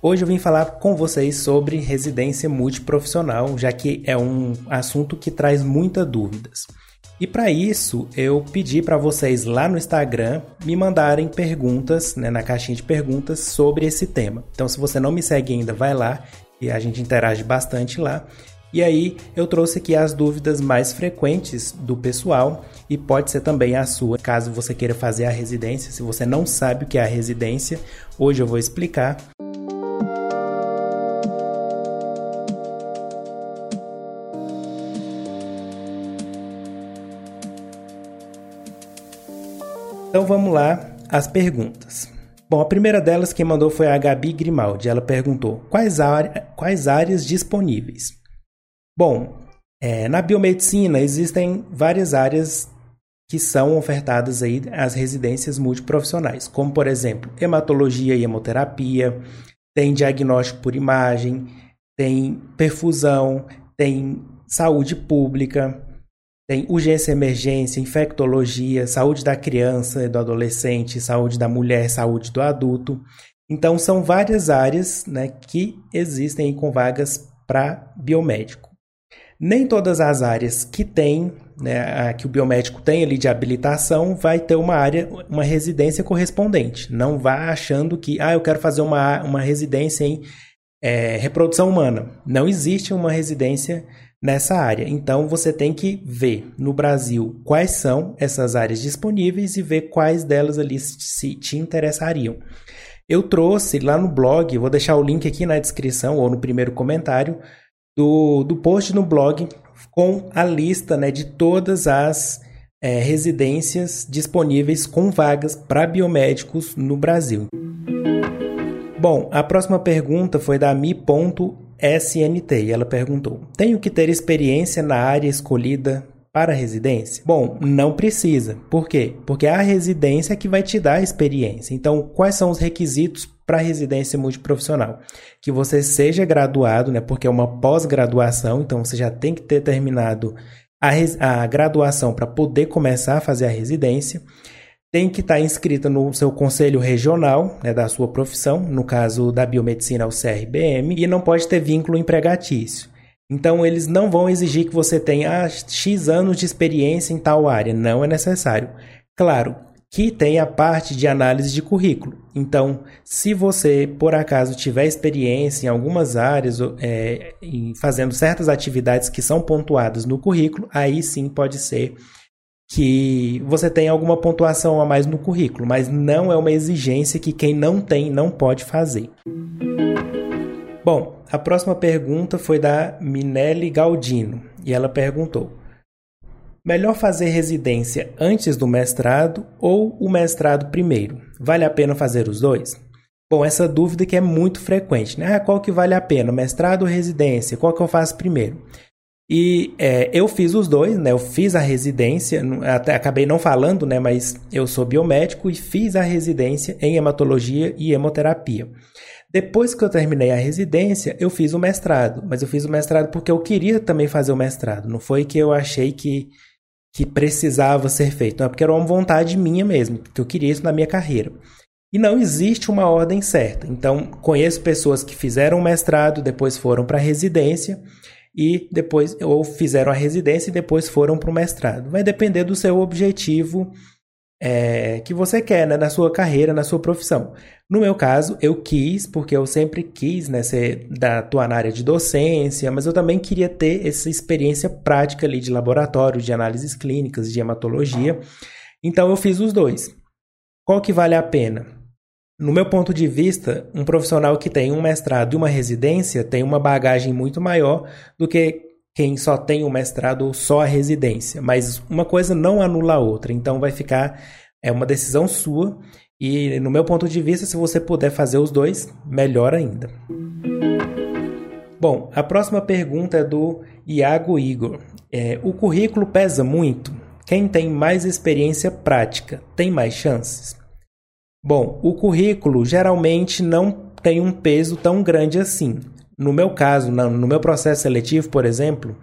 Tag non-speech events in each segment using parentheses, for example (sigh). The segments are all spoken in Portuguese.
Hoje eu vim falar com vocês sobre residência multiprofissional, já que é um assunto que traz muitas dúvidas. E para isso, eu pedi para vocês lá no Instagram me mandarem perguntas, né, na caixinha de perguntas sobre esse tema. Então, se você não me segue ainda, vai lá e a gente interage bastante lá. E aí, eu trouxe aqui as dúvidas mais frequentes do pessoal e pode ser também a sua, caso você queira fazer a residência. Se você não sabe o que é a residência, hoje eu vou explicar. Então vamos lá as perguntas. Bom, a primeira delas quem mandou foi a Gabi Grimaldi. Ela perguntou: quais, quais áreas disponíveis? Bom, é, na biomedicina existem várias áreas que são ofertadas aí às residências multiprofissionais, como por exemplo hematologia e hemoterapia, tem diagnóstico por imagem, tem perfusão, tem saúde pública, tem urgência emergência, infectologia, saúde da criança e do adolescente, saúde da mulher, saúde do adulto. Então, são várias áreas né, que existem com vagas para biomédico. Nem todas as áreas que tem, né, que o biomédico tem ali de habilitação, vai ter uma área, uma residência correspondente. Não vá achando que, ah, eu quero fazer uma, uma residência em é, reprodução humana. Não existe uma residência nessa área. Então você tem que ver no Brasil quais são essas áreas disponíveis e ver quais delas ali se te interessariam. Eu trouxe lá no blog, vou deixar o link aqui na descrição ou no primeiro comentário do, do post no blog com a lista né, de todas as é, residências disponíveis com vagas para biomédicos no Brasil. Bom, a próxima pergunta foi da Mi. SNT e ela perguntou: Tenho que ter experiência na área escolhida para a residência? Bom, não precisa. Por quê? Porque é a residência que vai te dar a experiência. Então, quais são os requisitos para residência multiprofissional? Que você seja graduado, né? Porque é uma pós-graduação, então você já tem que ter terminado a, a graduação para poder começar a fazer a residência tem que estar inscrita no seu conselho regional né, da sua profissão, no caso da biomedicina, o CRBM, e não pode ter vínculo empregatício. Então, eles não vão exigir que você tenha X anos de experiência em tal área, não é necessário. Claro que tem a parte de análise de currículo. Então, se você, por acaso, tiver experiência em algumas áreas, é, fazendo certas atividades que são pontuadas no currículo, aí sim pode ser que você tenha alguma pontuação a mais no currículo, mas não é uma exigência que quem não tem não pode fazer. Bom, a próxima pergunta foi da Minelli Galdino e ela perguntou: Melhor fazer residência antes do mestrado ou o mestrado primeiro? Vale a pena fazer os dois? Bom, essa dúvida que é muito frequente, né? Ah, qual que vale a pena, mestrado ou residência? Qual que eu faço primeiro? E é, eu fiz os dois, né? Eu fiz a residência, até acabei não falando, né? Mas eu sou biomédico e fiz a residência em hematologia e hemoterapia. Depois que eu terminei a residência, eu fiz o mestrado. Mas eu fiz o mestrado porque eu queria também fazer o mestrado. Não foi que eu achei que, que precisava ser feito. Não, é porque era uma vontade minha mesmo, que eu queria isso na minha carreira. E não existe uma ordem certa. Então, conheço pessoas que fizeram o mestrado, depois foram para a residência e depois ou fizeram a residência e depois foram para o mestrado. Vai depender do seu objetivo é, que você quer né, na sua carreira, na sua profissão. No meu caso, eu quis, porque eu sempre quis né, ser, da, na área de docência, mas eu também queria ter essa experiência prática ali de laboratório, de análises clínicas, de hematologia. Então eu fiz os dois. Qual que vale a pena? No meu ponto de vista, um profissional que tem um mestrado e uma residência tem uma bagagem muito maior do que quem só tem o mestrado ou só a residência. Mas uma coisa não anula a outra, então vai ficar é uma decisão sua. E no meu ponto de vista, se você puder fazer os dois, melhor ainda. Bom, a próxima pergunta é do Iago Igor. É, o currículo pesa muito? Quem tem mais experiência prática tem mais chances? Bom, o currículo geralmente não tem um peso tão grande assim. No meu caso, no meu processo seletivo, por exemplo,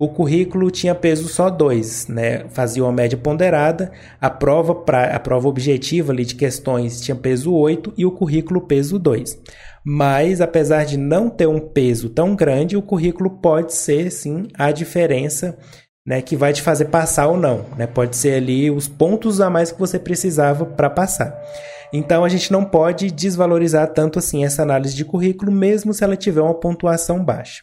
o currículo tinha peso só dois, né? Fazia uma média ponderada, a prova pra, a prova objetiva ali de questões tinha peso 8 e o currículo peso 2. Mas, apesar de não ter um peso tão grande, o currículo pode ser, sim, a diferença né, que vai te fazer passar ou não. Né? Pode ser ali os pontos a mais que você precisava para passar. Então, a gente não pode desvalorizar tanto assim essa análise de currículo, mesmo se ela tiver uma pontuação baixa.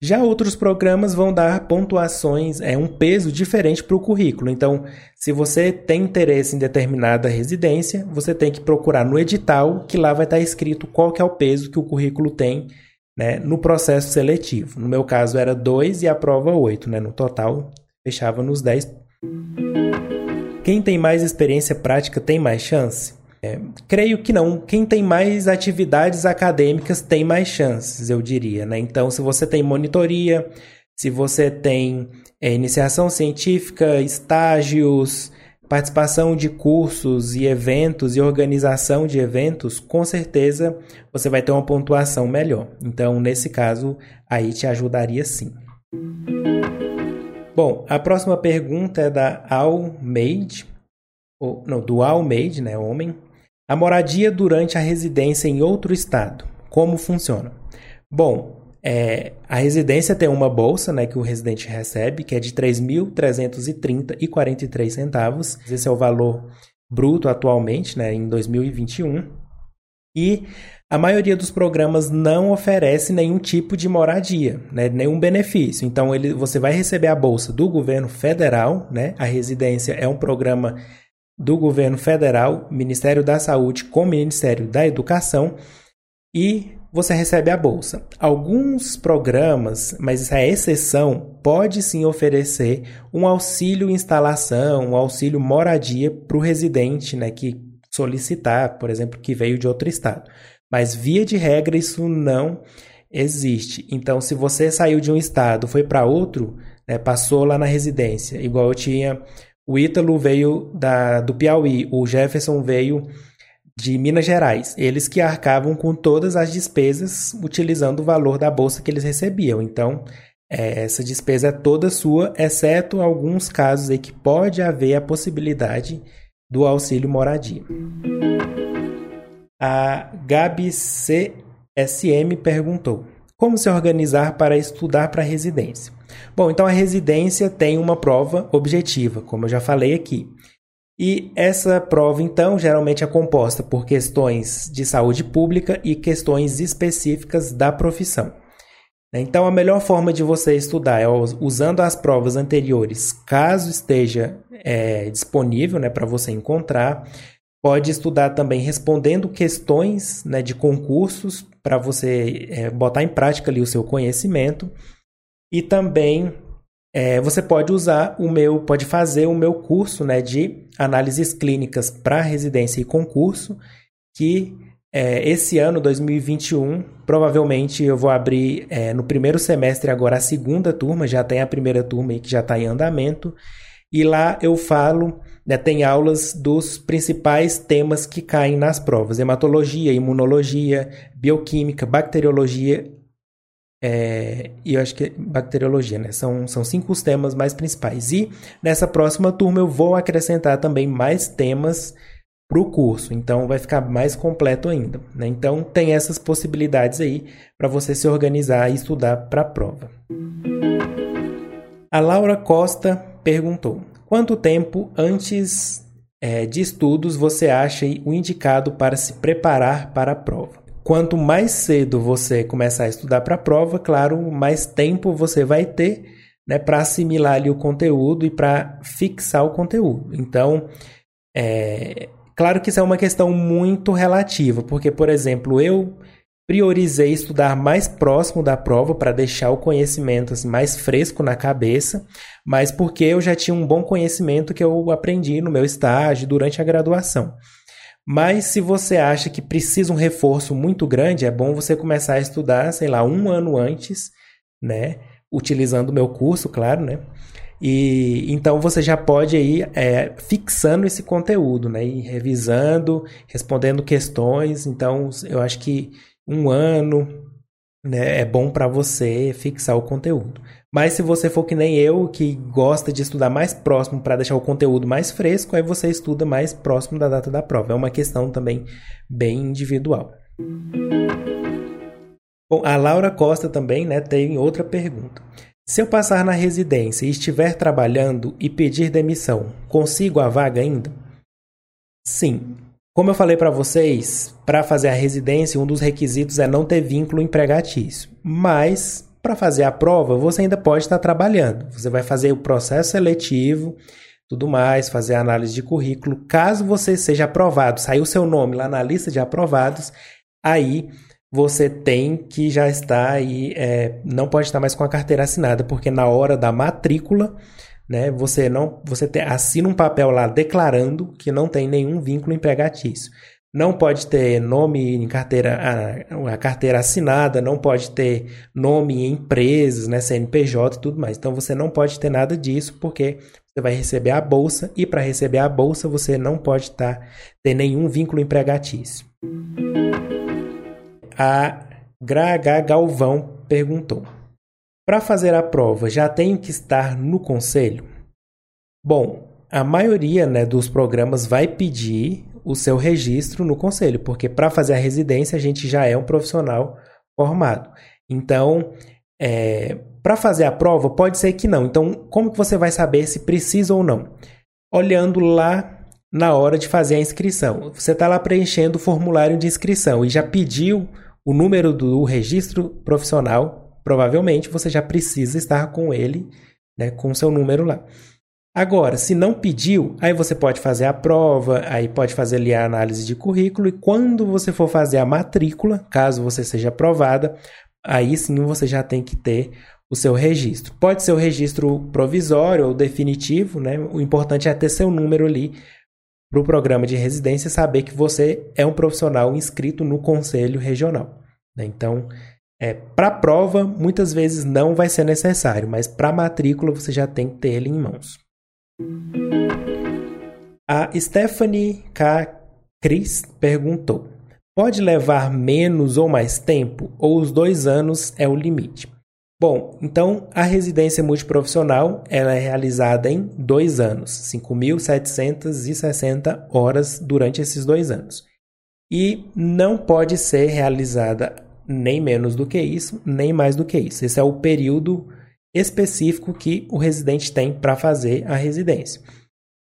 Já outros programas vão dar pontuações, é um peso diferente para o currículo. Então, se você tem interesse em determinada residência, você tem que procurar no edital, que lá vai estar escrito qual que é o peso que o currículo tem né, no processo seletivo. No meu caso era 2 e a prova 8, né? no total fechava nos 10. Quem tem mais experiência prática tem mais chance? É, creio que não. Quem tem mais atividades acadêmicas tem mais chances, eu diria. Né? Então, se você tem monitoria, se você tem é, iniciação científica, estágios, participação de cursos e eventos e organização de eventos, com certeza você vai ter uma pontuação melhor. Então, nesse caso, aí te ajudaria sim. Bom, a próxima pergunta é da Almeide, ou, não, do Almeide, né, homem. A moradia durante a residência em outro estado. Como funciona? Bom, é, a residência tem uma bolsa né, que o residente recebe, que é de R$ 3.330,43 centavos. Esse é o valor bruto atualmente, né, em 2021. E a maioria dos programas não oferece nenhum tipo de moradia, né, nenhum benefício. Então, ele, você vai receber a bolsa do governo federal, né? A residência é um programa do governo federal, Ministério da Saúde com Ministério da Educação e você recebe a bolsa. Alguns programas, mas isso é exceção, pode sim oferecer um auxílio instalação, um auxílio moradia para o residente né, que solicitar, por exemplo, que veio de outro estado. Mas via de regra isso não existe. Então, se você saiu de um estado, foi para outro, né, passou lá na residência, igual eu tinha o Ítalo veio da, do Piauí, o Jefferson veio de Minas Gerais. Eles que arcavam com todas as despesas utilizando o valor da bolsa que eles recebiam. Então, é, essa despesa é toda sua, exceto alguns casos em que pode haver a possibilidade do auxílio moradia. A Gabi CSM perguntou: Como se organizar para estudar para residência? Bom, então a residência tem uma prova objetiva, como eu já falei aqui. E essa prova, então, geralmente é composta por questões de saúde pública e questões específicas da profissão. Então, a melhor forma de você estudar é usando as provas anteriores, caso esteja é, disponível né, para você encontrar. Pode estudar também respondendo questões né, de concursos para você é, botar em prática ali o seu conhecimento. E também é, você pode usar o meu, pode fazer o meu curso né, de análises clínicas para residência e concurso, que é, esse ano, 2021, provavelmente eu vou abrir é, no primeiro semestre agora a segunda turma, já tem a primeira turma aí que já está em andamento, e lá eu falo, né, tem aulas dos principais temas que caem nas provas: hematologia, imunologia, bioquímica, bacteriologia é, e eu acho que bacteriologia, né? São, são cinco os temas mais principais. E nessa próxima turma eu vou acrescentar também mais temas para o curso, então vai ficar mais completo ainda. Né? Então tem essas possibilidades aí para você se organizar e estudar para a prova. A Laura Costa perguntou: quanto tempo antes é, de estudos você acha o indicado para se preparar para a prova? Quanto mais cedo você começar a estudar para a prova, claro, mais tempo você vai ter né, para assimilar ali o conteúdo e para fixar o conteúdo. Então, é, claro que isso é uma questão muito relativa, porque, por exemplo, eu priorizei estudar mais próximo da prova para deixar o conhecimento assim, mais fresco na cabeça, mas porque eu já tinha um bom conhecimento que eu aprendi no meu estágio durante a graduação. Mas se você acha que precisa um reforço muito grande, é bom você começar a estudar, sei lá, um ano antes, né? Utilizando o meu curso, claro, né? E então você já pode ir é, fixando esse conteúdo, né? E revisando, respondendo questões. Então, eu acho que um ano né, é bom para você fixar o conteúdo. Mas se você for que nem eu, que gosta de estudar mais próximo para deixar o conteúdo mais fresco, aí você estuda mais próximo da data da prova. É uma questão também bem individual. Bom, a Laura Costa também né, tem outra pergunta. Se eu passar na residência e estiver trabalhando e pedir demissão, consigo a vaga ainda? Sim. Como eu falei para vocês, para fazer a residência, um dos requisitos é não ter vínculo empregatício. Mas, para fazer a prova, você ainda pode estar trabalhando. Você vai fazer o processo seletivo, tudo mais, fazer a análise de currículo. Caso você seja aprovado, sair o seu nome lá na lista de aprovados, aí você tem que já estar aí, é, não pode estar mais com a carteira assinada, porque na hora da matrícula, né, você não, você te, assina um papel lá declarando que não tem nenhum vínculo empregatício. Não pode ter nome em carteira, a, a carteira assinada, não pode ter nome em empresas, né, CNPJ e tudo mais. Então você não pode ter nada disso, porque você vai receber a bolsa e para receber a bolsa você não pode estar, ter nenhum vínculo empregatício. A Graga Galvão perguntou: Para fazer a prova, já tenho que estar no conselho? Bom, a maioria né, dos programas vai pedir o seu registro no conselho, porque para fazer a residência a gente já é um profissional formado. Então, é, para fazer a prova, pode ser que não. Então, como que você vai saber se precisa ou não? Olhando lá na hora de fazer a inscrição. Você está lá preenchendo o formulário de inscrição e já pediu o número do registro profissional, provavelmente você já precisa estar com ele, né, com o seu número lá. Agora, se não pediu, aí você pode fazer a prova, aí pode fazer ali a análise de currículo e quando você for fazer a matrícula, caso você seja aprovada, aí sim você já tem que ter o seu registro. Pode ser o registro provisório ou definitivo, né? O importante é ter seu número ali para o programa de residência saber que você é um profissional inscrito no conselho regional. Né? Então, é, para prova, muitas vezes não vai ser necessário, mas para matrícula você já tem que ter ele em mãos. A Stephanie K. Cris perguntou: pode levar menos ou mais tempo, ou os dois anos é o limite? Bom, então a residência multiprofissional ela é realizada em dois anos, 5.760 horas durante esses dois anos. E não pode ser realizada nem menos do que isso, nem mais do que isso. Esse é o período específico que o residente tem para fazer a residência.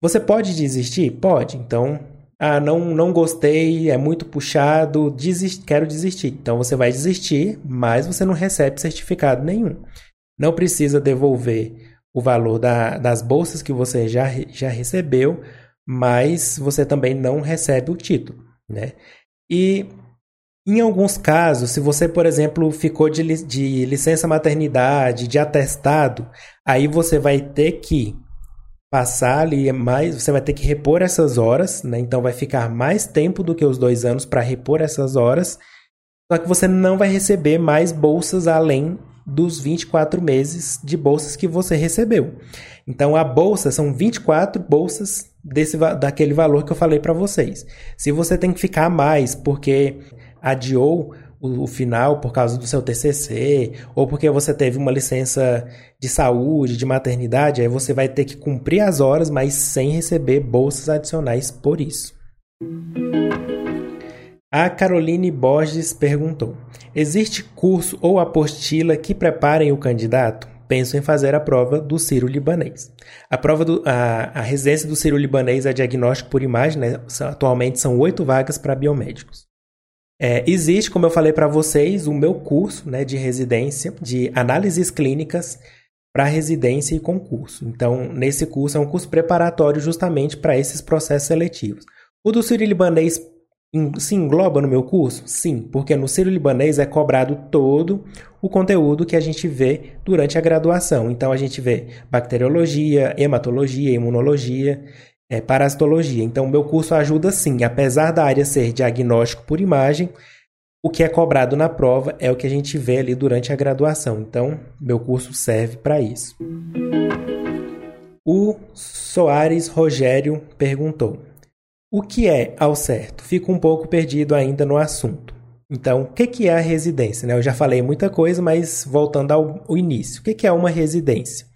Você pode desistir? Pode. Então, ah, não, não gostei, é muito puxado, desist, quero desistir. Então você vai desistir, mas você não recebe certificado nenhum. Não precisa devolver o valor da, das bolsas que você já, já recebeu, mas você também não recebe o título. Né? E em alguns casos, se você, por exemplo, ficou de, de licença maternidade, de atestado, aí você vai ter que passar ali mais, você vai ter que repor essas horas, né? Então vai ficar mais tempo do que os dois anos para repor essas horas. Só que você não vai receber mais bolsas além dos 24 meses de bolsas que você recebeu. Então a bolsa são 24 bolsas desse daquele valor que eu falei para vocês. Se você tem que ficar mais porque adiou o, final por causa do seu TCC, ou porque você teve uma licença de saúde, de maternidade, aí você vai ter que cumprir as horas, mas sem receber bolsas adicionais por isso. A Caroline Borges perguntou: Existe curso ou apostila que preparem o candidato? Penso em fazer a prova do Ciro Libanês. A prova do, a, a residência do Ciro Libanês é diagnóstico por imagem, né? atualmente são oito vagas para biomédicos. É, existe, como eu falei para vocês, o meu curso né, de residência de análises clínicas para residência e concurso. Então, nesse curso é um curso preparatório justamente para esses processos seletivos. O do Sírio-Libanês se engloba no meu curso? Sim, porque no Sírio-Libanês é cobrado todo o conteúdo que a gente vê durante a graduação. Então, a gente vê bacteriologia, hematologia, imunologia é, parasitologia. Então, meu curso ajuda sim, apesar da área ser diagnóstico por imagem, o que é cobrado na prova é o que a gente vê ali durante a graduação. Então, meu curso serve para isso. O Soares Rogério perguntou: O que é ao certo? Fico um pouco perdido ainda no assunto. Então, o que é a residência? Né? Eu já falei muita coisa, mas voltando ao, ao início. O que é uma residência?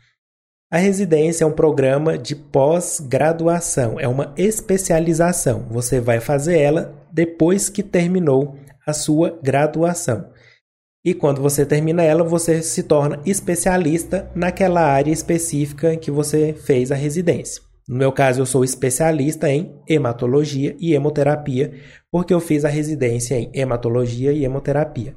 A residência é um programa de pós-graduação, é uma especialização. Você vai fazer ela depois que terminou a sua graduação. E quando você termina ela, você se torna especialista naquela área específica que você fez a residência. No meu caso, eu sou especialista em hematologia e hemoterapia, porque eu fiz a residência em hematologia e hemoterapia.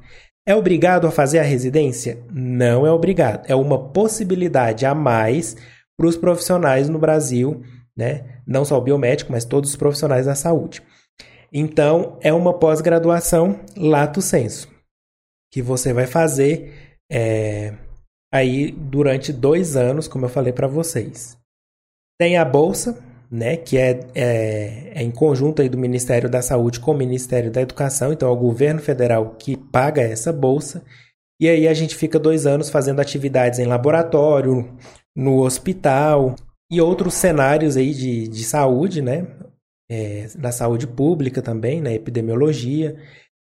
É obrigado a fazer a residência? Não é obrigado. É uma possibilidade a mais para os profissionais no Brasil, né? Não só o biomédico, mas todos os profissionais da saúde. Então, é uma pós-graduação lato sensu, que você vai fazer é, aí durante dois anos, como eu falei para vocês. Tem a bolsa, né, que é, é, é, em conjunto aí do Ministério da Saúde com o Ministério da Educação, então é o governo federal que paga essa bolsa. E aí a gente fica dois anos fazendo atividades em laboratório, no hospital e outros cenários aí de, de saúde, né? É, na saúde pública também, na epidemiologia.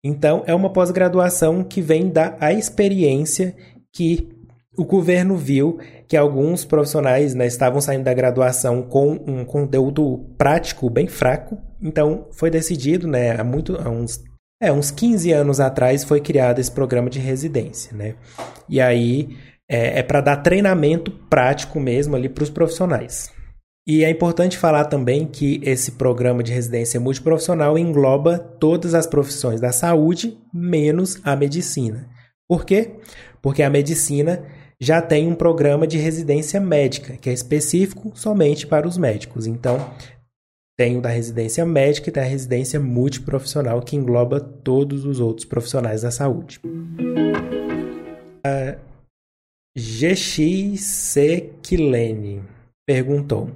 Então, é uma pós-graduação que vem da a experiência que o governo viu que alguns profissionais né, estavam saindo da graduação com um conteúdo prático bem fraco. Então, foi decidido, né, há, muito, há uns, é, uns 15 anos atrás, foi criado esse programa de residência. Né? E aí é, é para dar treinamento prático mesmo ali para os profissionais. E é importante falar também que esse programa de residência multiprofissional engloba todas as profissões da saúde, menos a medicina. Por quê? Porque a medicina já tem um programa de residência médica, que é específico somente para os médicos. Então, tem o da residência médica e tem a residência multiprofissional, que engloba todos os outros profissionais da saúde. A GXC Kilene perguntou: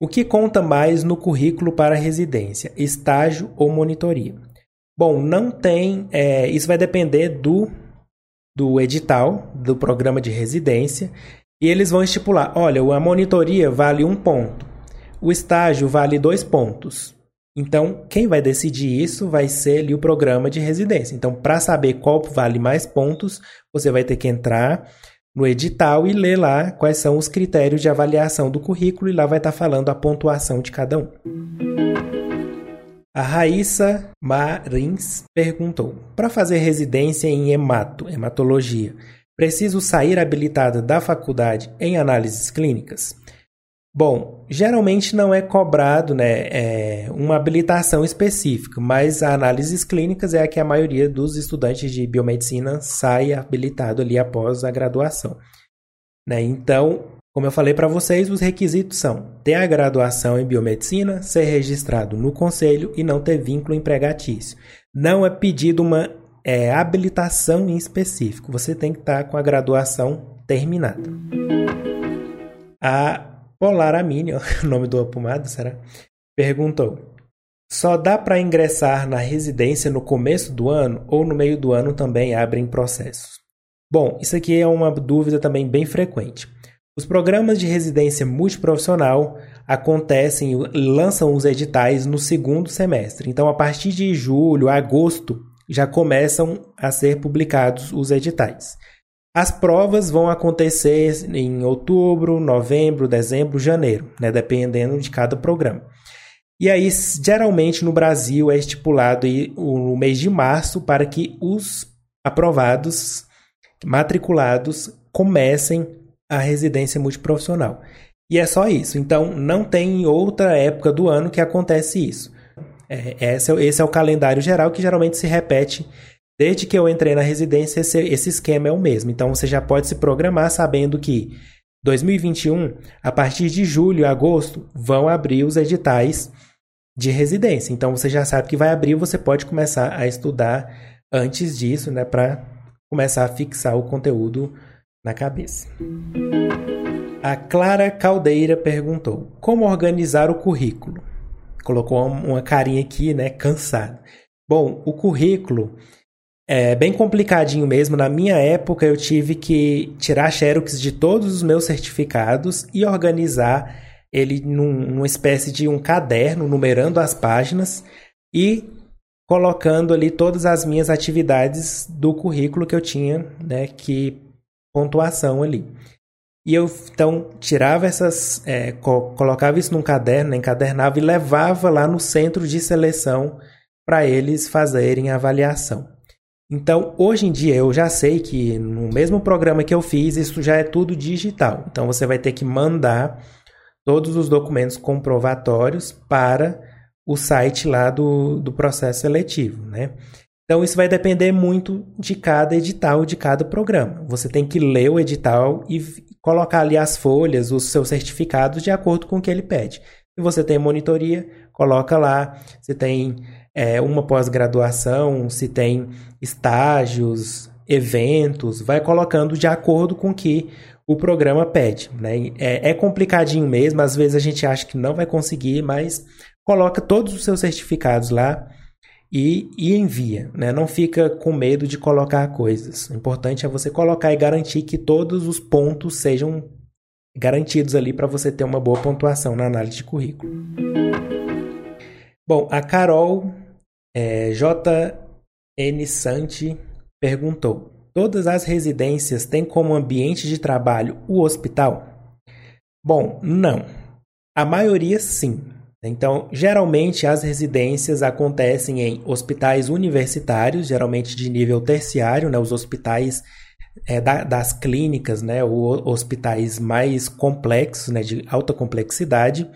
O que conta mais no currículo para residência, estágio ou monitoria? Bom, não tem. É, isso vai depender do do edital do programa de residência e eles vão estipular: olha, a monitoria vale um ponto, o estágio vale dois pontos. Então, quem vai decidir isso vai ser ali o programa de residência. Então, para saber qual vale mais pontos, você vai ter que entrar no edital e ler lá quais são os critérios de avaliação do currículo e lá vai estar tá falando a pontuação de cada um. A Raíssa Marins perguntou: Para fazer residência em hemato, hematologia, preciso sair habilitada da faculdade em análises clínicas? Bom, geralmente não é cobrado né, é uma habilitação específica, mas a análises clínicas é a que a maioria dos estudantes de biomedicina sai habilitado ali após a graduação. Né? Então, como eu falei para vocês, os requisitos são ter a graduação em biomedicina, ser registrado no conselho e não ter vínculo empregatício. Não é pedido uma é, habilitação em específico, você tem que estar tá com a graduação terminada. A Polar Amini, (laughs) o nome do apumado, será? Perguntou: só dá para ingressar na residência no começo do ano ou no meio do ano também abrem processos? Bom, isso aqui é uma dúvida também bem frequente. Os programas de residência multiprofissional acontecem lançam os editais no segundo semestre. Então, a partir de julho, agosto, já começam a ser publicados os editais. As provas vão acontecer em outubro, novembro, dezembro, janeiro, né, dependendo de cada programa. E aí, geralmente no Brasil é estipulado o mês de março para que os aprovados, matriculados, comecem a residência multiprofissional. E é só isso. Então, não tem outra época do ano que acontece isso. É, esse, é, esse é o calendário geral que geralmente se repete desde que eu entrei na residência. Esse, esse esquema é o mesmo. Então, você já pode se programar sabendo que 2021, a partir de julho e agosto, vão abrir os editais de residência. Então, você já sabe que vai abrir, você pode começar a estudar antes disso, né, para começar a fixar o conteúdo na cabeça. A Clara Caldeira perguntou: Como organizar o currículo? Colocou uma carinha aqui, né? Cansado. Bom, o currículo é bem complicadinho mesmo. Na minha época, eu tive que tirar xerox de todos os meus certificados e organizar ele num, numa espécie de um caderno, numerando as páginas e colocando ali todas as minhas atividades do currículo que eu tinha, né, que pontuação ali. E eu então tirava essas, é, co colocava isso num caderno, encadernava e levava lá no centro de seleção para eles fazerem a avaliação. Então, hoje em dia, eu já sei que no mesmo programa que eu fiz, isso já é tudo digital. Então, você vai ter que mandar todos os documentos comprovatórios para o site lá do, do processo seletivo, né? Então, isso vai depender muito de cada edital, de cada programa. Você tem que ler o edital e colocar ali as folhas, os seus certificados de acordo com o que ele pede. Se você tem monitoria, coloca lá. Se tem é, uma pós-graduação, se tem estágios, eventos, vai colocando de acordo com o que o programa pede. Né? É, é complicadinho mesmo, às vezes a gente acha que não vai conseguir, mas coloca todos os seus certificados lá e, e envia. Né? Não fica com medo de colocar coisas. O importante é você colocar e garantir que todos os pontos sejam garantidos ali para você ter uma boa pontuação na análise de currículo. Bom, a Carol é, JN Santi perguntou: Todas as residências têm como ambiente de trabalho o hospital? Bom, não. A maioria sim. Então, geralmente as residências acontecem em hospitais universitários, geralmente de nível terciário, né, os hospitais é, da, das clínicas, né, os hospitais mais complexos, né, de alta complexidade,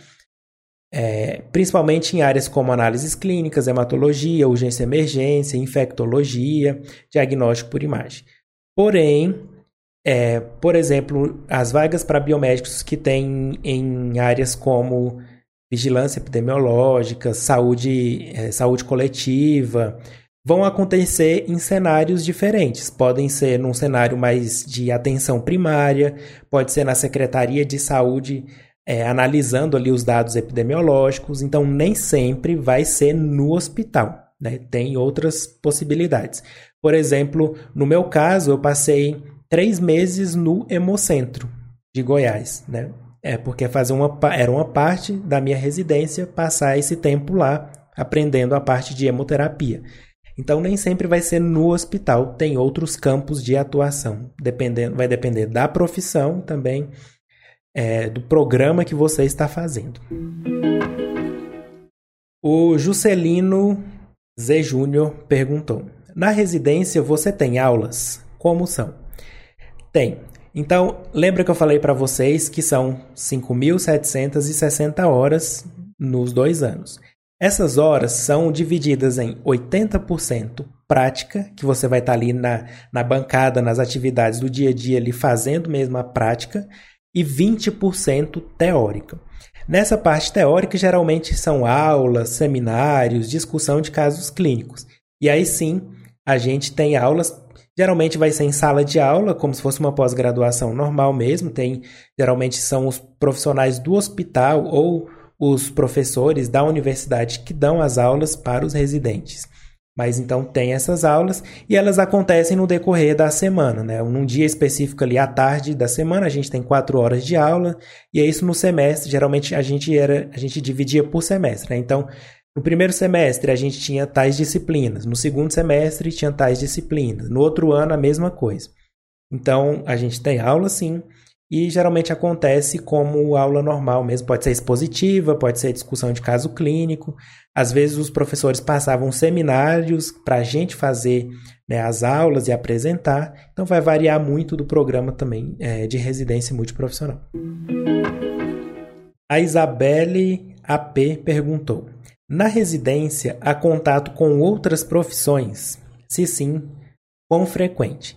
é, principalmente em áreas como análises clínicas, hematologia, urgência emergência, infectologia, diagnóstico por imagem. Porém, é, por exemplo, as vagas para biomédicos que tem em áreas como vigilância epidemiológica, saúde, é, saúde coletiva, vão acontecer em cenários diferentes. Podem ser num cenário mais de atenção primária, pode ser na Secretaria de Saúde, é, analisando ali os dados epidemiológicos, então nem sempre vai ser no hospital. Né? Tem outras possibilidades. Por exemplo, no meu caso, eu passei três meses no Hemocentro de Goiás. Né? É porque fazer uma, era uma parte da minha residência passar esse tempo lá aprendendo a parte de hemoterapia. Então nem sempre vai ser no hospital, tem outros campos de atuação, dependendo, vai depender da profissão também, é, do programa que você está fazendo. O Juscelino Z Júnior perguntou: Na residência você tem aulas? Como são? Tem. Então, lembra que eu falei para vocês que são 5.760 horas nos dois anos. Essas horas são divididas em 80% prática, que você vai estar tá ali na, na bancada, nas atividades do dia a dia, ali fazendo mesmo a prática, e 20% teórica. Nessa parte teórica, geralmente são aulas, seminários, discussão de casos clínicos. E aí sim, a gente tem aulas Geralmente vai ser em sala de aula, como se fosse uma pós-graduação normal mesmo. Tem, geralmente são os profissionais do hospital ou os professores da universidade que dão as aulas para os residentes. Mas então tem essas aulas e elas acontecem no decorrer da semana, né? Num dia específico ali à tarde da semana, a gente tem quatro horas de aula, e é isso no semestre. Geralmente a gente era, a gente dividia por semestre, né? Então, no primeiro semestre a gente tinha tais disciplinas, no segundo semestre tinha tais disciplinas, no outro ano a mesma coisa. Então a gente tem aula sim, e geralmente acontece como aula normal mesmo, pode ser expositiva, pode ser discussão de caso clínico. Às vezes os professores passavam seminários para a gente fazer né, as aulas e apresentar, então vai variar muito do programa também é, de residência multiprofissional. A Isabelle AP perguntou: na residência, há contato com outras profissões? Se sim, quão frequente?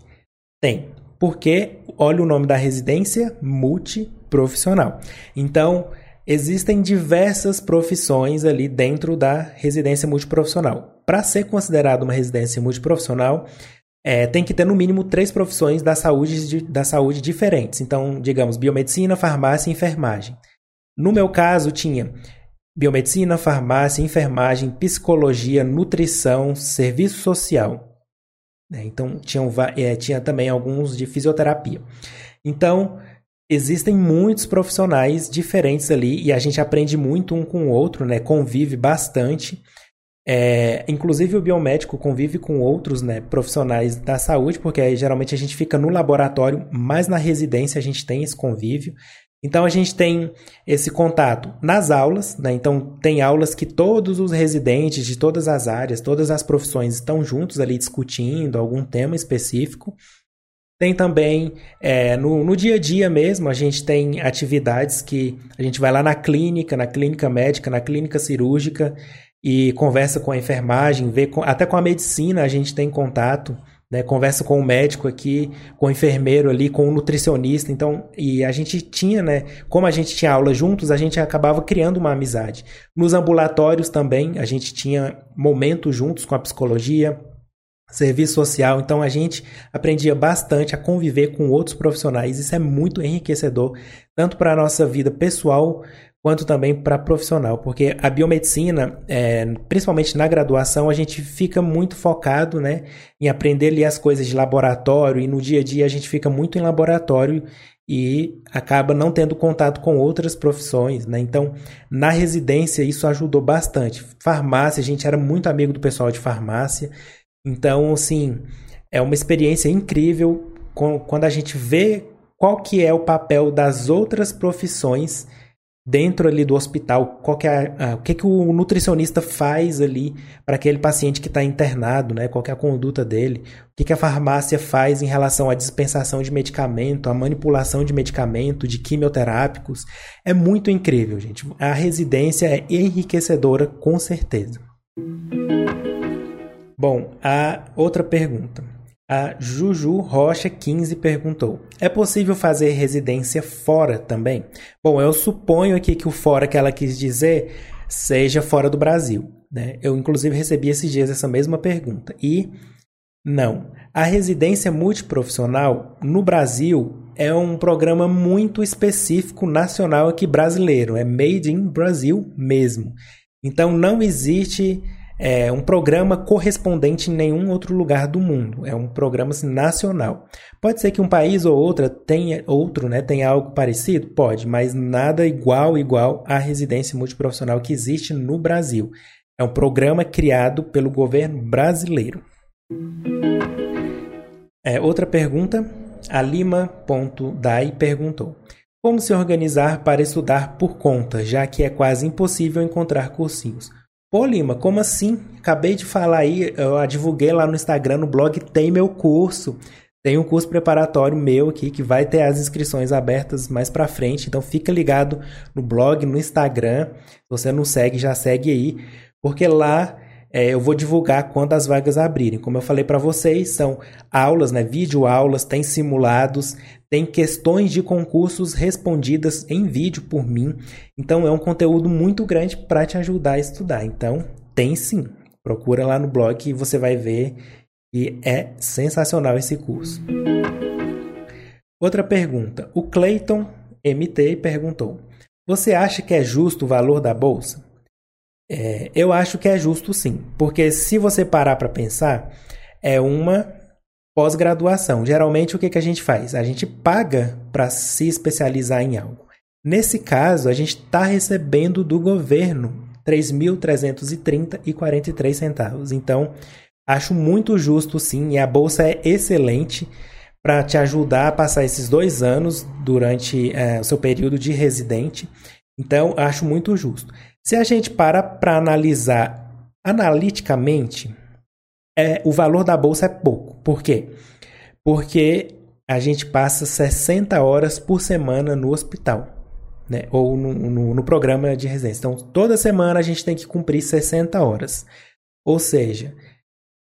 Tem, porque olha o nome da residência, multiprofissional. Então, existem diversas profissões ali dentro da residência multiprofissional. Para ser considerado uma residência multiprofissional, é, tem que ter no mínimo três profissões da saúde, da saúde diferentes. Então, digamos, biomedicina, farmácia e enfermagem. No meu caso, tinha biomedicina, farmácia, enfermagem, psicologia, nutrição, serviço social. Né? Então, tinham, é, tinha também alguns de fisioterapia. Então, existem muitos profissionais diferentes ali e a gente aprende muito um com o outro, né? convive bastante. É, inclusive o biomédico convive com outros né, profissionais da saúde, porque aí, geralmente a gente fica no laboratório, mas na residência a gente tem esse convívio. Então a gente tem esse contato nas aulas, né? Então tem aulas que todos os residentes de todas as áreas, todas as profissões estão juntos ali discutindo algum tema específico. Tem também é, no, no dia a dia mesmo, a gente tem atividades que a gente vai lá na clínica, na clínica médica, na clínica cirúrgica e conversa com a enfermagem, vê com, até com a medicina a gente tem contato, né? Conversa com o médico aqui, com o enfermeiro ali, com o nutricionista. Então, e a gente tinha, né? Como a gente tinha aula juntos, a gente acabava criando uma amizade. Nos ambulatórios também, a gente tinha momentos juntos com a psicologia, serviço social. Então a gente aprendia bastante a conviver com outros profissionais. Isso é muito enriquecedor, tanto para a nossa vida pessoal quanto também para profissional, porque a biomedicina, é, principalmente na graduação, a gente fica muito focado né, em aprender ali as coisas de laboratório e no dia a dia a gente fica muito em laboratório e acaba não tendo contato com outras profissões, né? Então, na residência isso ajudou bastante. Farmácia, a gente era muito amigo do pessoal de farmácia, então, assim, é uma experiência incrível quando a gente vê qual que é o papel das outras profissões dentro ali do hospital, qual que é o que, que o nutricionista faz ali para aquele paciente que está internado, né? qual que é a conduta dele, o que, que a farmácia faz em relação à dispensação de medicamento, à manipulação de medicamento, de quimioterápicos. É muito incrível, gente. A residência é enriquecedora, com certeza. Bom, a outra pergunta. A Juju Rocha 15 perguntou: É possível fazer residência fora também? Bom, eu suponho aqui que o fora que ela quis dizer seja fora do Brasil. Né? Eu, inclusive, recebi esses dias essa mesma pergunta. E não. A residência multiprofissional no Brasil é um programa muito específico nacional aqui brasileiro. É made in Brasil mesmo. Então não existe é um programa correspondente em nenhum outro lugar do mundo. É um programa assim, nacional. Pode ser que um país ou outra tenha outro, né, tenha algo parecido, pode, mas nada igual igual à residência multiprofissional que existe no Brasil. É um programa criado pelo governo brasileiro. É, outra pergunta, a Lima.dai perguntou: Como se organizar para estudar por conta, já que é quase impossível encontrar cursinhos? Pô, Lima, como assim? Acabei de falar aí, eu divulguei lá no Instagram, no blog, tem meu curso. Tem um curso preparatório meu aqui que vai ter as inscrições abertas mais para frente. Então fica ligado no blog, no Instagram. Se você não segue, já segue aí, porque lá é, eu vou divulgar quando as vagas abrirem. Como eu falei para vocês, são aulas, né, vídeo aulas, tem simulados, tem questões de concursos respondidas em vídeo por mim. Então é um conteúdo muito grande para te ajudar a estudar. Então tem sim. Procura lá no blog e você vai ver e é sensacional esse curso. Outra pergunta. O Clayton MT perguntou: Você acha que é justo o valor da bolsa? É, eu acho que é justo sim, porque se você parar para pensar, é uma pós-graduação. Geralmente o que, que a gente faz? A gente paga para se especializar em algo. Nesse caso, a gente está recebendo do governo R$ 3.330,43 centavos. Então, acho muito justo sim, e a bolsa é excelente para te ajudar a passar esses dois anos durante é, o seu período de residente. Então, acho muito justo. Se a gente para para analisar analiticamente, é, o valor da bolsa é pouco. Por quê? Porque a gente passa 60 horas por semana no hospital. Né? Ou no, no, no, programa de residência. Então, toda semana a gente tem que cumprir 60 horas. Ou seja,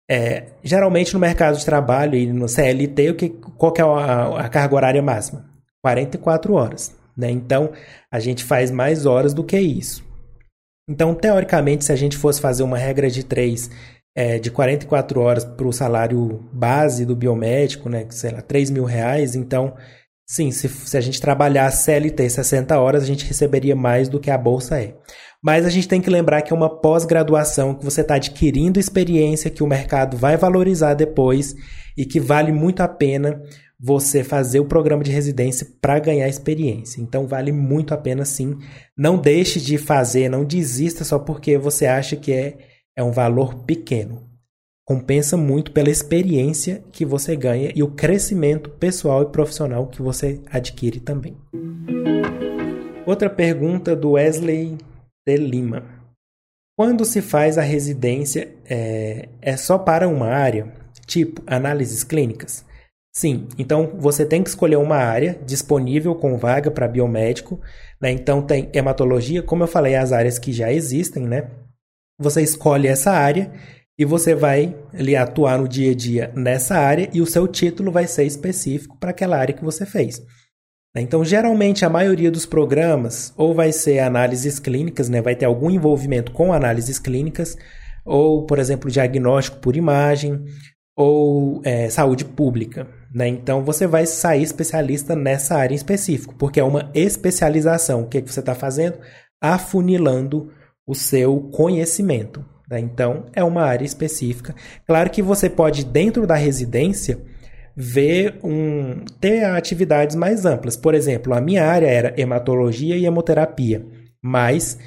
é, geralmente no mercado de trabalho e no CLT, o que, qual que é a, a carga horária máxima? 44 horas. Né? Então, a gente faz mais horas do que isso. Então, teoricamente, se a gente fosse fazer uma regra de 3 é, de 44 horas para o salário base do biomédico, né, sei lá, 3 mil reais, então, sim, se, se a gente trabalhar CLT 60 horas, a gente receberia mais do que a bolsa é. Mas a gente tem que lembrar que é uma pós-graduação, que você está adquirindo experiência, que o mercado vai valorizar depois e que vale muito a pena você fazer o programa de residência para ganhar experiência. Então vale muito a pena sim. Não deixe de fazer, não desista só porque você acha que é, é um valor pequeno. Compensa muito pela experiência que você ganha e o crescimento pessoal e profissional que você adquire também. Outra pergunta do Wesley de Lima. Quando se faz a residência, é, é só para uma área, tipo análises clínicas? Sim, então você tem que escolher uma área disponível com vaga para biomédico. Né? Então tem hematologia, como eu falei, as áreas que já existem, né? Você escolhe essa área e você vai ali atuar no dia a dia nessa área e o seu título vai ser específico para aquela área que você fez. Né? Então, geralmente, a maioria dos programas ou vai ser análises clínicas, né? vai ter algum envolvimento com análises clínicas, ou, por exemplo, diagnóstico por imagem, ou é, saúde pública. Né? Então você vai sair especialista nessa área em específico, porque é uma especialização. O que, é que você está fazendo? Afunilando o seu conhecimento. Né? Então é uma área específica. Claro que você pode, dentro da residência, ver um ter atividades mais amplas. Por exemplo, a minha área era hematologia e hemoterapia, mas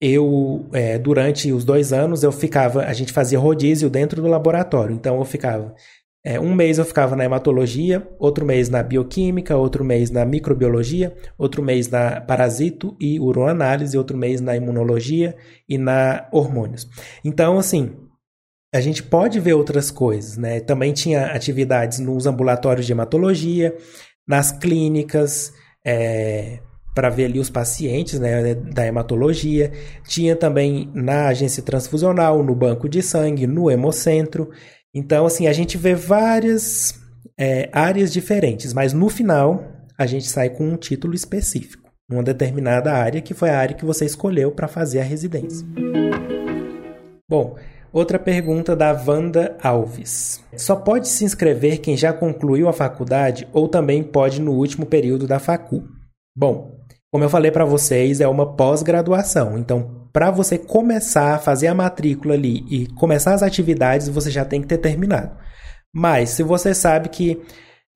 eu é, durante os dois anos eu ficava, a gente fazia rodízio dentro do laboratório. Então eu ficava é, um mês eu ficava na hematologia, outro mês na bioquímica, outro mês na microbiologia, outro mês na parasito e uroanálise, outro mês na imunologia e na hormônios. Então, assim, a gente pode ver outras coisas, né? Também tinha atividades nos ambulatórios de hematologia, nas clínicas, é, para ver ali os pacientes né, da hematologia. Tinha também na agência transfusional, no banco de sangue, no hemocentro. Então, assim, a gente vê várias é, áreas diferentes, mas no final a gente sai com um título específico, uma determinada área que foi a área que você escolheu para fazer a residência. Bom, outra pergunta da Wanda Alves. Só pode se inscrever quem já concluiu a faculdade ou também pode no último período da facu? Bom, como eu falei para vocês, é uma pós-graduação, então para você começar a fazer a matrícula ali e começar as atividades, você já tem que ter terminado. Mas se você sabe que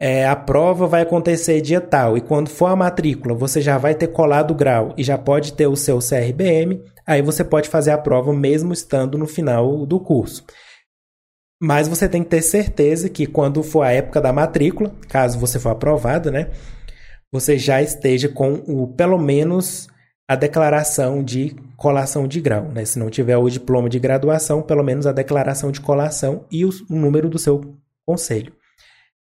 é, a prova vai acontecer dia tal e quando for a matrícula você já vai ter colado o grau e já pode ter o seu CRBM, aí você pode fazer a prova mesmo estando no final do curso. Mas você tem que ter certeza que quando for a época da matrícula, caso você for aprovado, né, você já esteja com o pelo menos a declaração de colação de grau. Né? Se não tiver o diploma de graduação, pelo menos a declaração de colação e o, o número do seu conselho.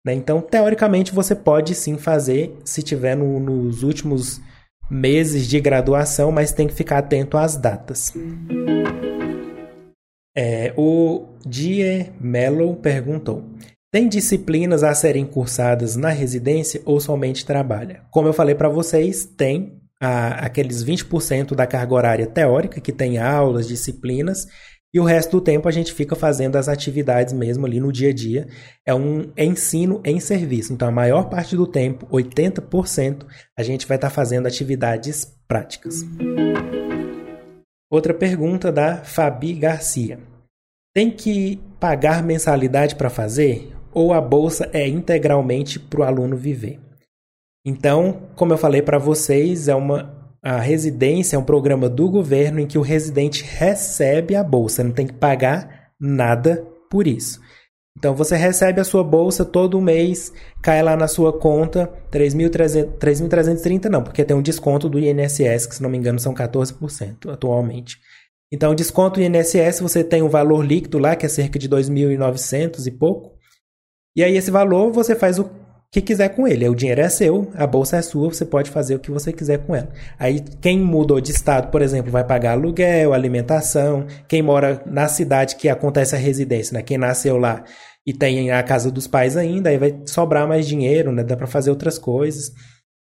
Né? Então, teoricamente, você pode sim fazer se tiver no, nos últimos meses de graduação, mas tem que ficar atento às datas. É, o Die Mello perguntou: tem disciplinas a serem cursadas na residência ou somente trabalha? Como eu falei para vocês, tem a, aqueles 20% da carga horária teórica, que tem aulas, disciplinas, e o resto do tempo a gente fica fazendo as atividades mesmo ali no dia a dia. É um ensino em serviço. Então, a maior parte do tempo, 80%, a gente vai estar tá fazendo atividades práticas. Outra pergunta da Fabi Garcia. Tem que pagar mensalidade para fazer? Ou a bolsa é integralmente para o aluno viver? Então, como eu falei para vocês, é uma a residência é um programa do governo em que o residente recebe a bolsa, não tem que pagar nada por isso. Então você recebe a sua bolsa todo mês, cai lá na sua conta 3.330 não, porque tem um desconto do INSS, que se não me engano são 14% atualmente. Então desconto do INSS, você tem um valor líquido lá que é cerca de 2.900 e pouco. E aí esse valor você faz o que quiser com ele. O dinheiro é seu, a bolsa é sua, você pode fazer o que você quiser com ela. Aí quem mudou de estado, por exemplo, vai pagar aluguel, alimentação. Quem mora na cidade que acontece a residência, né? Quem nasceu lá e tem a casa dos pais ainda, aí vai sobrar mais dinheiro, né? Dá para fazer outras coisas.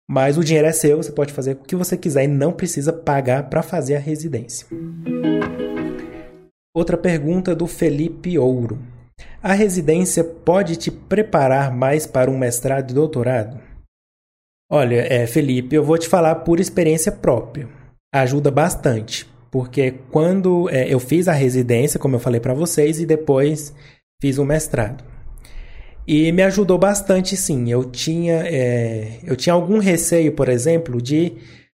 Mas o dinheiro é seu, você pode fazer o que você quiser e não precisa pagar para fazer a residência. Outra pergunta do Felipe Ouro. A residência pode te preparar mais para um mestrado e doutorado? Olha, é, Felipe, eu vou te falar por experiência própria. Ajuda bastante, porque quando é, eu fiz a residência, como eu falei para vocês, e depois fiz o um mestrado. E me ajudou bastante, sim. Eu tinha, é, eu tinha algum receio, por exemplo, de,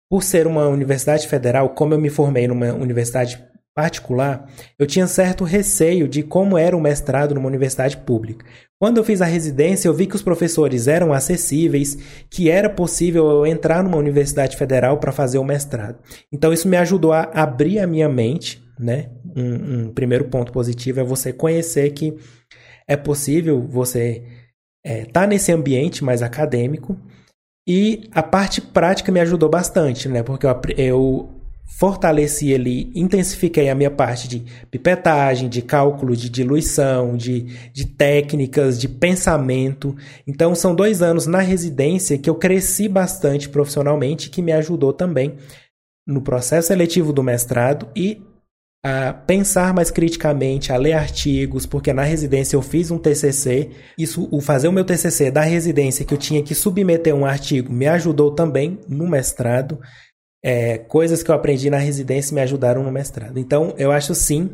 por ser uma universidade federal, como eu me formei numa universidade particular, eu tinha certo receio de como era o mestrado numa universidade pública. Quando eu fiz a residência, eu vi que os professores eram acessíveis, que era possível eu entrar numa universidade federal para fazer o mestrado. Então, isso me ajudou a abrir a minha mente, né? Um, um primeiro ponto positivo é você conhecer que é possível você estar é, tá nesse ambiente mais acadêmico. E a parte prática me ajudou bastante, né? Porque eu, eu fortaleci ali, intensifiquei a minha parte de pipetagem, de cálculo, de diluição, de, de técnicas, de pensamento. Então, são dois anos na residência que eu cresci bastante profissionalmente, que me ajudou também no processo seletivo do mestrado e a pensar mais criticamente, a ler artigos, porque na residência eu fiz um TCC. Isso, o fazer o meu TCC da residência que eu tinha que submeter um artigo me ajudou também no mestrado. É, coisas que eu aprendi na residência me ajudaram no mestrado. Então, eu acho sim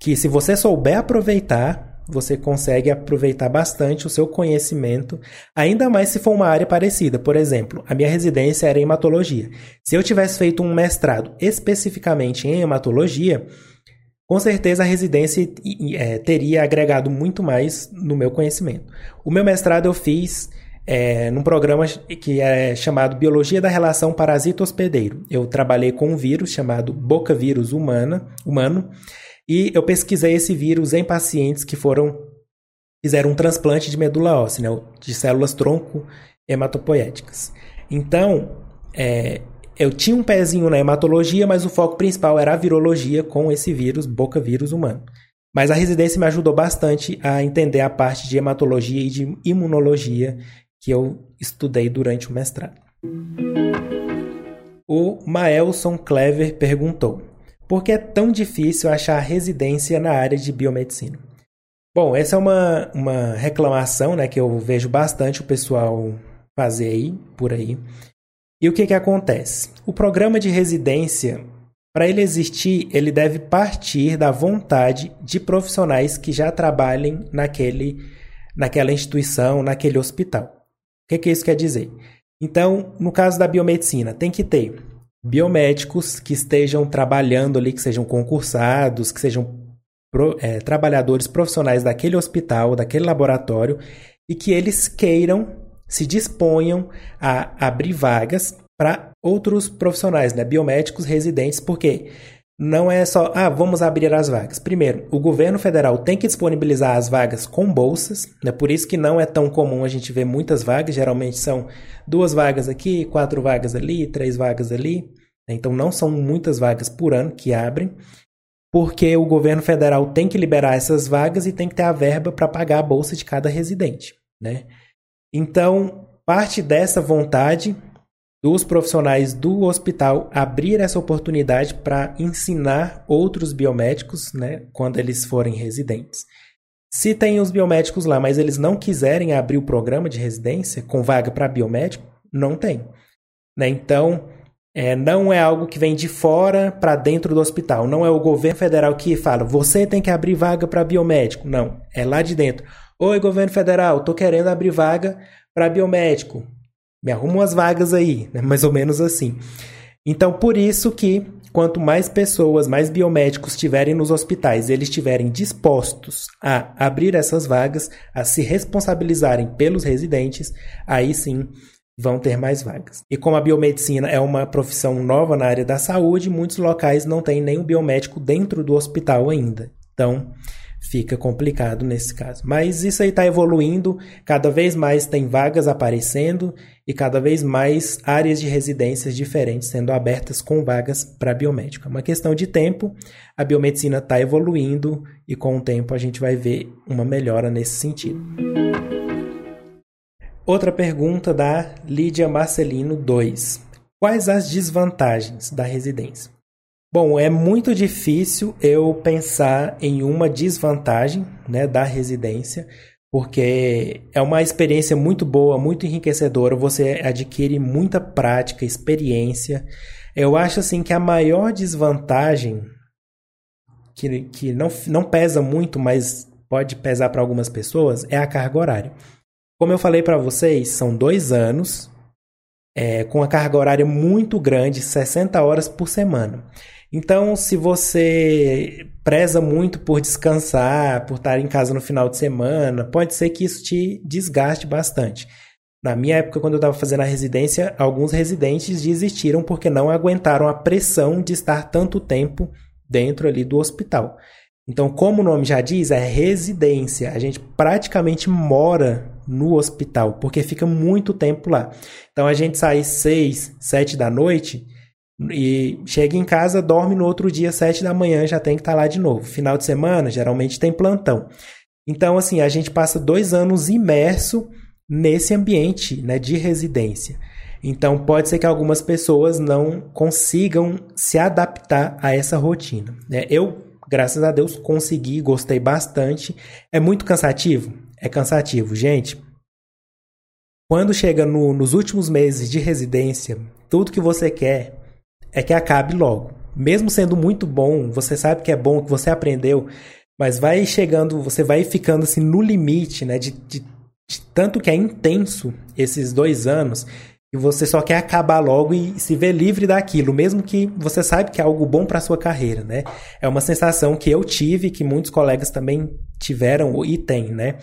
que se você souber aproveitar, você consegue aproveitar bastante o seu conhecimento, ainda mais se for uma área parecida. Por exemplo, a minha residência era em hematologia. Se eu tivesse feito um mestrado especificamente em hematologia, com certeza a residência é, teria agregado muito mais no meu conhecimento. O meu mestrado eu fiz é, num programa que é chamado Biologia da Relação Parasito-Hospedeiro. Eu trabalhei com um vírus chamado Boca Vírus humana, humano e eu pesquisei esse vírus em pacientes que foram fizeram um transplante de medula óssea, né, de células tronco hematopoéticas. Então, é, eu tinha um pezinho na hematologia, mas o foco principal era a virologia com esse vírus, boca vírus humano. Mas a residência me ajudou bastante a entender a parte de hematologia e de imunologia que eu estudei durante o mestrado. O Maelson Clever perguntou: Por que é tão difícil achar residência na área de biomedicina? Bom, essa é uma, uma reclamação né, que eu vejo bastante o pessoal fazer aí, por aí. E o que, que acontece? O programa de residência, para ele existir, ele deve partir da vontade de profissionais que já trabalhem naquele, naquela instituição, naquele hospital que, que isso quer dizer? Então, no caso da biomedicina, tem que ter biomédicos que estejam trabalhando ali, que sejam concursados, que sejam pro, é, trabalhadores profissionais daquele hospital, daquele laboratório, e que eles queiram, se disponham a abrir vagas para outros profissionais, né, biomédicos residentes, porque não é só, ah, vamos abrir as vagas. Primeiro, o governo federal tem que disponibilizar as vagas com bolsas, né? por isso que não é tão comum a gente ver muitas vagas, geralmente são duas vagas aqui, quatro vagas ali, três vagas ali. Então não são muitas vagas por ano que abrem, porque o governo federal tem que liberar essas vagas e tem que ter a verba para pagar a bolsa de cada residente. Né? Então, parte dessa vontade dos profissionais do hospital abrir essa oportunidade para ensinar outros biomédicos, né, quando eles forem residentes. Se tem os biomédicos lá, mas eles não quiserem abrir o programa de residência com vaga para biomédico, não tem. Né? Então, é, não é algo que vem de fora para dentro do hospital. Não é o governo federal que fala, você tem que abrir vaga para biomédico. Não, é lá de dentro. Oi, governo federal, estou querendo abrir vaga para biomédico me arruma umas vagas aí, né? (laughs) mais ou menos assim. Então, por isso que quanto mais pessoas, mais biomédicos estiverem nos hospitais, eles estiverem dispostos a abrir essas vagas, a se responsabilizarem pelos residentes, aí sim vão ter mais vagas. E como a biomedicina é uma profissão nova na área da saúde, muitos locais não têm nenhum biomédico dentro do hospital ainda. Então, fica complicado nesse caso. Mas isso aí está evoluindo, cada vez mais tem vagas aparecendo e cada vez mais áreas de residências diferentes sendo abertas com vagas para biomédico. É uma questão de tempo, a biomedicina está evoluindo e com o tempo a gente vai ver uma melhora nesse sentido. Outra pergunta da Lídia Marcelino 2. Quais as desvantagens da residência? Bom, é muito difícil eu pensar em uma desvantagem né, da residência, porque é uma experiência muito boa, muito enriquecedora, você adquire muita prática, experiência. Eu acho assim que a maior desvantagem, que, que não, não pesa muito, mas pode pesar para algumas pessoas, é a carga horária. Como eu falei para vocês, são dois anos é, com a carga horária muito grande, 60 horas por semana. Então, se você preza muito por descansar, por estar em casa no final de semana, pode ser que isso te desgaste bastante. Na minha época, quando eu estava fazendo a residência, alguns residentes desistiram porque não aguentaram a pressão de estar tanto tempo dentro ali do hospital. Então, como o nome já diz, é residência. A gente praticamente mora no hospital, porque fica muito tempo lá. Então, a gente sai seis, sete da noite e chega em casa, dorme no outro dia, sete da manhã, já tem que estar tá lá de novo. Final de semana, geralmente tem plantão. Então, assim, a gente passa dois anos imerso nesse ambiente né, de residência. Então, pode ser que algumas pessoas não consigam se adaptar a essa rotina. Né? Eu graças a Deus consegui, gostei bastante. É muito cansativo? É cansativo, gente. Quando chega no, nos últimos meses de residência, tudo que você quer é que acabe logo. Mesmo sendo muito bom, você sabe que é bom, que você aprendeu, mas vai chegando, você vai ficando assim no limite, né? De, de, de tanto que é intenso esses dois anos e você só quer acabar logo e se ver livre daquilo, mesmo que você saiba que é algo bom para sua carreira, né? É uma sensação que eu tive, que muitos colegas também tiveram e têm, né?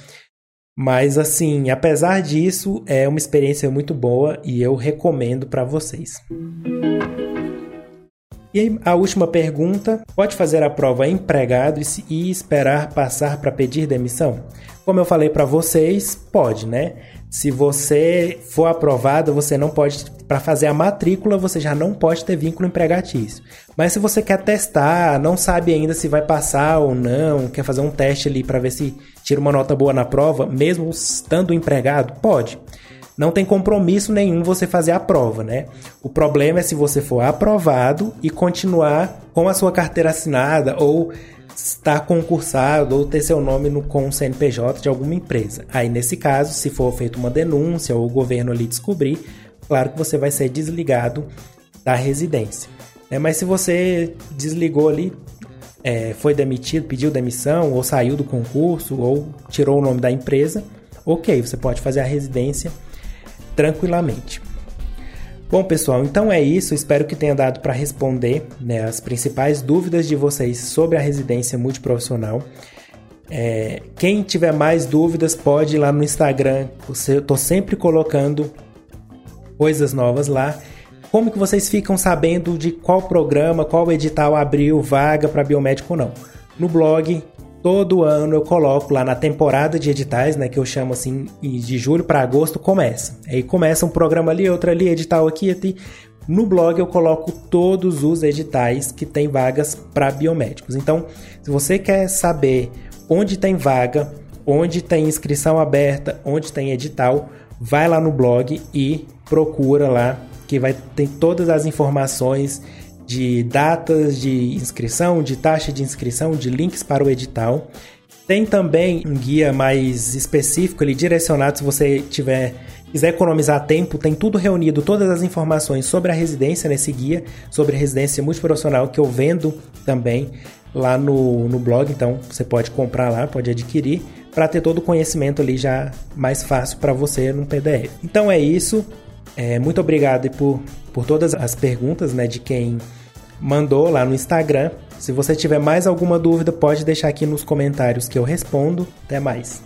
Mas assim, apesar disso, é uma experiência muito boa e eu recomendo para vocês. E a última pergunta: pode fazer a prova empregado e esperar passar para pedir demissão? Como eu falei para vocês, pode, né? Se você for aprovado, você não pode, para fazer a matrícula, você já não pode ter vínculo empregatício. Mas se você quer testar, não sabe ainda se vai passar ou não, quer fazer um teste ali para ver se tira uma nota boa na prova, mesmo estando empregado, pode. Não tem compromisso nenhum você fazer a prova, né? O problema é se você for aprovado e continuar com a sua carteira assinada ou estar concursado ou ter seu nome no, com o CNPJ de alguma empresa. Aí, nesse caso, se for feita uma denúncia ou o governo ali descobrir, claro que você vai ser desligado da residência. É, mas se você desligou ali, é, foi demitido, pediu demissão, ou saiu do concurso, ou tirou o nome da empresa, ok, você pode fazer a residência tranquilamente. Bom, pessoal, então é isso. Espero que tenha dado para responder né, as principais dúvidas de vocês sobre a residência multiprofissional. É, quem tiver mais dúvidas pode ir lá no Instagram. Eu estou sempre colocando coisas novas lá. Como que vocês ficam sabendo de qual programa, qual edital abriu vaga para biomédico ou não? No blog Todo ano eu coloco lá na temporada de editais, né, que eu chamo assim, de julho para agosto começa. Aí começa um programa ali, outro ali, edital aqui, aqui. No blog eu coloco todos os editais que tem vagas para biomédicos. Então, se você quer saber onde tem vaga, onde tem inscrição aberta, onde tem edital, vai lá no blog e procura lá que vai ter todas as informações de datas de inscrição, de taxa de inscrição, de links para o edital. Tem também um guia mais específico, ali, direcionado se você tiver quiser economizar tempo, tem tudo reunido, todas as informações sobre a residência nesse guia, sobre residência multiprofissional que eu vendo também lá no, no blog, então você pode comprar lá, pode adquirir, para ter todo o conhecimento ali já mais fácil para você no PDF. Então é isso, é, muito obrigado por, por todas as perguntas né, de quem mandou lá no Instagram. Se você tiver mais alguma dúvida, pode deixar aqui nos comentários que eu respondo. Até mais.